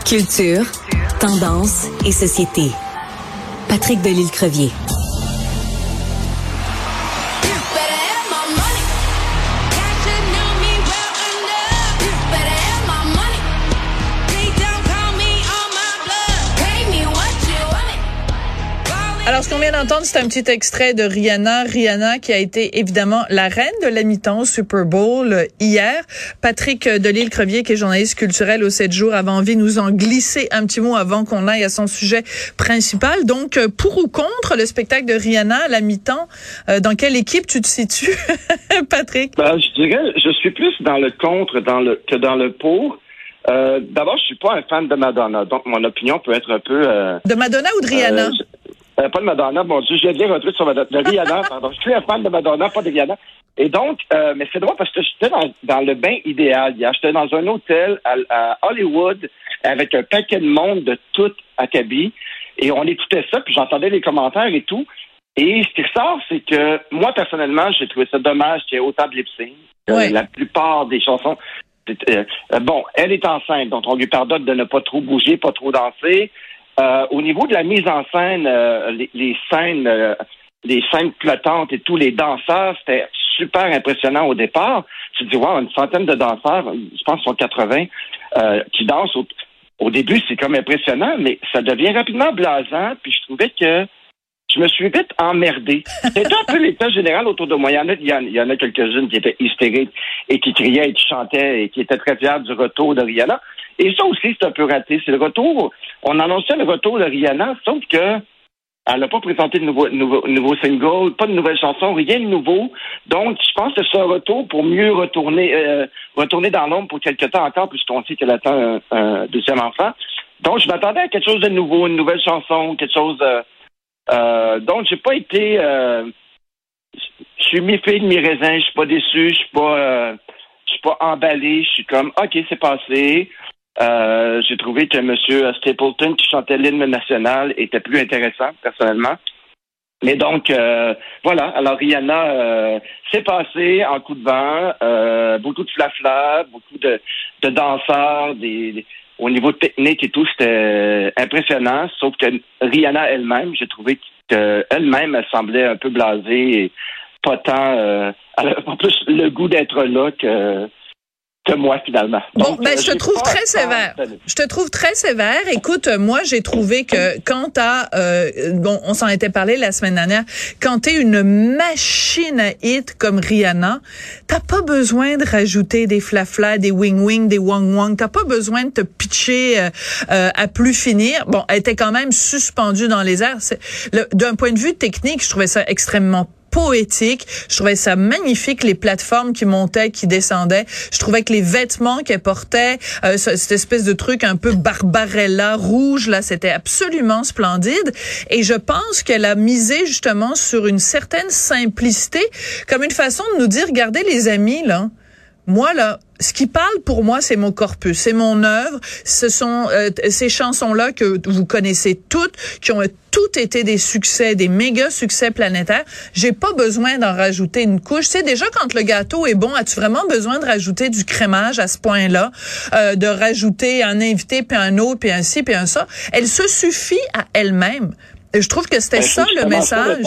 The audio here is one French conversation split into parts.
Culture, tendance et société. Patrick Delisle-Crevier. Alors, ce qu'on vient d'entendre, c'est un petit extrait de Rihanna. Rihanna qui a été évidemment la reine de la mi-temps Super Bowl euh, hier. Patrick euh, Delisle-Crevier, qui est journaliste culturel au 7 jours, avait envie de nous en glisser un petit mot avant qu'on aille à son sujet principal. Donc, euh, pour ou contre le spectacle de Rihanna à la mi-temps, dans quelle équipe tu te situes, Patrick? Ben, je dirais, je suis plus dans le contre dans le, que dans le pour. D'abord, je suis pas un fan de Madonna, donc mon opinion peut être un peu... de Madonna ou de Rihanna? Euh, pas de Madonna, mon Dieu, je viens de dire sur Madonna. De Rihanna, pardon. Je suis un fan de Madonna, pas de Rihanna. Et donc, euh, mais c'est drôle parce que j'étais dans, dans le bain idéal hier. J'étais dans un hôtel à, Hollywood avec un paquet de monde de tout acabit. Et on écoutait ça, puis j'entendais les commentaires et tout. Et ce qui ressort, c'est que moi, personnellement, j'ai trouvé ça dommage qu'il y ait autant de lip sync. La plupart des chansons. Euh, bon, elle est enceinte, donc on lui pardonne de ne pas trop bouger, pas trop danser. Euh, au niveau de la mise en scène, euh, les, scènes, euh, les scènes flottantes et tous les danseurs, c'était super impressionnant au départ. Tu te dis, wow, une centaine de danseurs, je pense sont 80, qui dansent. Au, début, c'est comme impressionnant, mais ça devient rapidement blasant. Puis je trouvais que je me suis vite emmerdé. C'était un peu l'état général autour de moi. Il y en a, a quelques-unes qui étaient hystériques et qui criaient et qui chantaient et qui étaient très fiers du retour de Rihanna. Et ça aussi, c'est un peu raté. C'est le retour. On annonçait le retour de Rihanna, sauf que elle n'a pas présenté de nouveau, nouveau, single, pas de nouvelles chansons, rien de nouveau. Donc, je pense que c'est un retour pour mieux retourner, euh, retourner dans l'ombre pour quelque temps encore, puisqu'on sait qu'elle attend un, deuxième enfant. Donc, je m'attendais à quelque chose de nouveau, une nouvelle chanson, quelque chose. Euh, euh, donc, j'ai pas été. Euh, je suis mi-fait de mi-raisin, je suis pas déçu, je suis pas. Euh, je suis pas emballé, je suis comme, OK, c'est passé. Euh, j'ai trouvé que M. Stapleton, qui chantait l'hymne national, était plus intéressant, personnellement. Mais donc, euh, voilà. Alors, Rihanna, euh, c'est passé en coup de vent. Beaucoup de flafla, beaucoup de, de danseurs, des, au niveau technique et tout, c'était impressionnant. Sauf que Rihanna elle-même, j'ai trouvé qu'elle-même, elle semblait un peu blasée et pas tant... elle avait pas plus le goût d'être là que que moi finalement. bon, ben, je te trouve très sévère. Je te trouve très sévère. Écoute, moi j'ai trouvé que quand t'as, euh, bon, on s'en était parlé la semaine dernière, quand t'es une machine à hit comme Rihanna, t'as pas besoin de rajouter des flafla, des wing wing, des wang wang. T'as pas besoin de te pitcher euh, euh, à plus finir. Bon, elle était quand même suspendue dans les airs. D'un point de vue technique, je trouvais ça extrêmement poétique. Je trouvais ça magnifique, les plateformes qui montaient, qui descendaient. Je trouvais que les vêtements qu'elle portait, euh, cette espèce de truc un peu barbarella rouge, là, c'était absolument splendide. Et je pense qu'elle a misé justement sur une certaine simplicité, comme une façon de nous dire, regardez les amis, là, moi, là, ce qui parle pour moi, c'est mon corpus, c'est mon œuvre. Ce sont euh, ces chansons-là que vous connaissez toutes, qui ont toutes été des succès, des méga succès planétaires. J'ai pas besoin d'en rajouter une couche. C'est déjà quand le gâteau est bon, as-tu vraiment besoin de rajouter du crémage à ce point-là, euh, de rajouter un invité puis un autre puis un ci puis un ça? Elle se suffit à elle-même. Et je trouve que c'était ben, ça le message.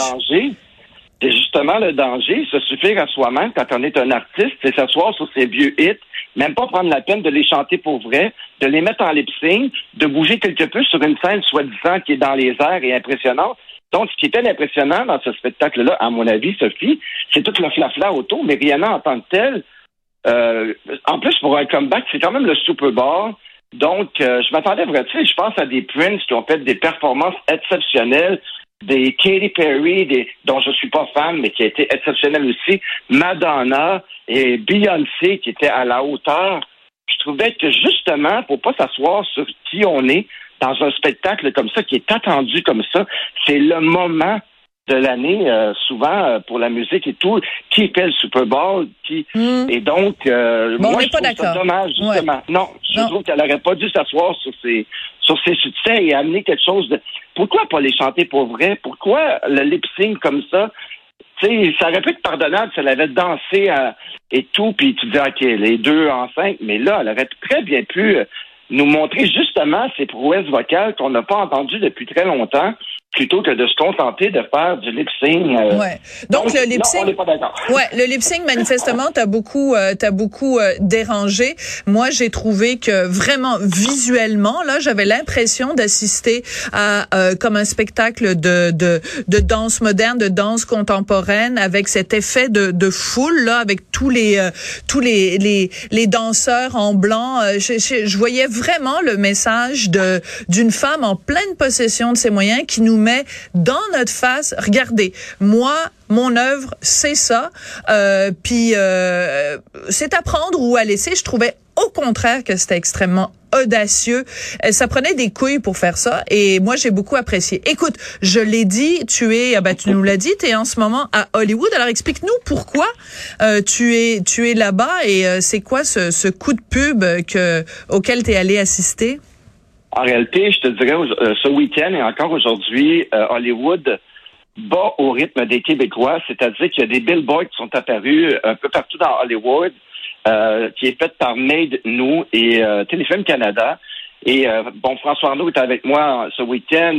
C'est justement le danger, se suffire à soi-même quand on est un artiste, c'est s'asseoir sur ses vieux hits, même pas prendre la peine de les chanter pour vrai, de les mettre en lip sync, de bouger quelque peu sur une scène soi-disant qui est dans les airs et impressionnante. Donc, ce qui était impressionnant dans ce spectacle-là, à mon avis, Sophie, c'est tout le flafla autour, mais Rihanna en tant que tel, euh, en plus, pour un comeback, c'est quand même le Super Bowl. Donc, euh, je m'attendais vraiment, tu sais, je pense à des Prince qui ont fait des performances exceptionnelles des Katy Perry, des, dont je suis pas fan, mais qui a été exceptionnel aussi, Madonna et Beyoncé, qui étaient à la hauteur. Je trouvais que justement, pour pas s'asseoir sur qui on est dans un spectacle comme ça, qui est attendu comme ça, c'est le moment de l'année, euh, souvent euh, pour la musique et tout, qui fait le Super Bowl, qui hmm. et donc euh, moi je trouve ça dommage justement. Non, je trouve qu'elle aurait pas dû s'asseoir sur ses sur ses succès et amener quelque chose de. Pourquoi pas les chanter pour vrai? Pourquoi le lip sync comme ça? Tu sais, ça aurait pu être pardonnable si elle avait dansé et tout, puis tu dis, OK, les deux enceintes, mais là, elle aurait très bien pu nous montrer justement ces prouesses vocales qu'on n'a pas entendues depuis très longtemps plutôt que de se contenter de faire du lip sync. Euh. ouais. Donc, le lip sync. Ouais, le lip sync manifestement t'as beaucoup euh, t'as beaucoup euh, dérangé. Moi, j'ai trouvé que vraiment visuellement là, j'avais l'impression d'assister à euh, comme un spectacle de, de de danse moderne, de danse contemporaine avec cet effet de de foule là avec tous les tous les les les danseurs en blanc. Je, je, je voyais vraiment le message de d'une femme en pleine possession de ses moyens qui nous met dans notre face, regardez, moi, mon œuvre, c'est ça. Euh, puis euh, c'est à prendre ou à laisser. Je trouvais au contraire que c'était extrêmement audacieux. Euh, ça prenait des couilles pour faire ça et moi j'ai beaucoup apprécié. Écoute, je l'ai dit, tu es, ben, tu nous l'as dit, tu es en ce moment à Hollywood. Alors explique-nous pourquoi euh, tu es tu es là-bas et euh, c'est quoi ce, ce, coup de pub que auquel tu es allé assister? En réalité, je te dirais, euh, ce week-end et encore aujourd'hui, euh, Hollywood bat au rythme des Québécois, c'est-à-dire qu'il y a des billboards qui sont apparus euh, un peu partout dans Hollywood, qui est fait par Made Nous et Téléfilm Canada. Et bon, François Arnaud est avec moi ce week-end,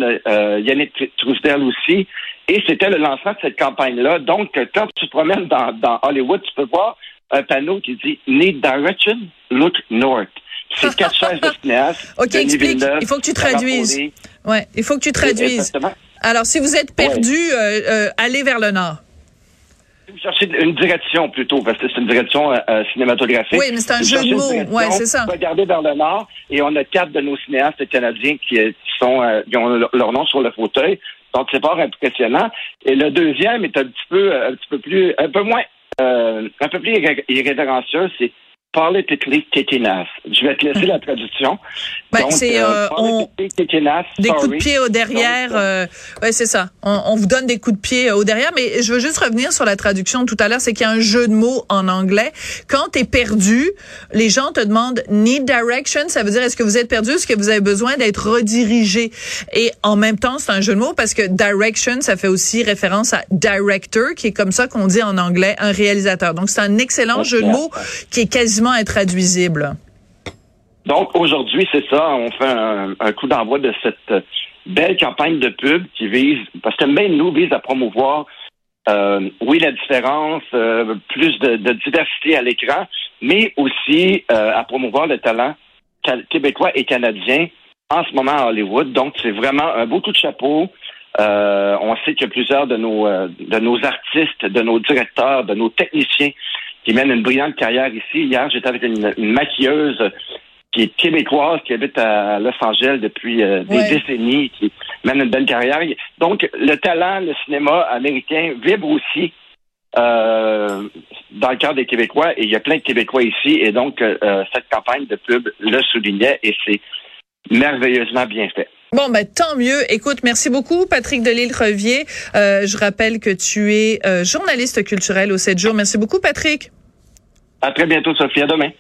Yannick Trousdel aussi, et c'était le lancement de cette campagne-là. Donc, quand tu te promènes dans, dans Hollywood, tu peux voir un panneau qui dit Need Direction, Look North. C'est quatre chaises de cinéaste. OK, explique. il faut que tu traduises. Ouais, il faut que tu traduises. Alors, si vous êtes perdu, euh, euh, allez vers le nord. Vous cherchez une direction plutôt, parce que c'est une direction euh, cinématographique. Oui, mais c'est un jeu de mots. Ouais, c'est ça. Regardez vers le nord et on a quatre de nos cinéastes canadiens qui, sont qui ont leur nom sur le fauteuil. Donc c'est pas impressionnant. Et le deuxième est un petit peu un petit peu plus un peu moins un peu plus irrévérencieux, c'est tetanus. Je vais te laisser la traduction. Ben, c'est euh, euh des coups de pied au derrière. Euh, ouais, c'est ça. On, on, vous donne des coups de pied au derrière, mais je veux juste revenir sur la traduction tout à l'heure. C'est qu'il y a un jeu de mots en anglais. Quand tu es perdu, les gens te demandent need direction. Ça veut dire est-ce que vous êtes perdu, est-ce que vous avez besoin d'être redirigé. Et en même temps, c'est un jeu de mots parce que direction, ça fait aussi référence à director, qui est comme ça qu'on dit en anglais un réalisateur. Donc c'est un excellent jeu de mots qui est quasiment intraduisible. Donc aujourd'hui, c'est ça, on fait un, coup d'envoi de cette belle campagne de pub qui vise, parce que même nous vise à promouvoir, euh, oui, la différence, euh, plus de, diversité à l'écran, mais aussi euh, à promouvoir le talent québécois et canadien en ce moment à Hollywood. Donc c'est vraiment un beau coup de chapeau. on sait que plusieurs de nos de nos artistes, de nos directeurs, de nos techniciens qui mène une brillante carrière ici. Hier, j'étais avec une, maquilleuse qui est québécoise, qui habite à Los Angeles depuis euh, des décennies, qui mène une belle carrière. Donc, le talent, le cinéma américain vibre aussi euh, dans le cœur des Québécois, et il y a plein de Québécois ici, et donc euh, cette campagne de pub le soulignait, et c'est merveilleusement bien fait. Bon, ben tant mieux. Écoute, merci beaucoup, Patrick Delisle-Revier. je rappelle que tu es journaliste culturel au 7 jours. Merci beaucoup, Patrick. À très bientôt, Sophie. À demain.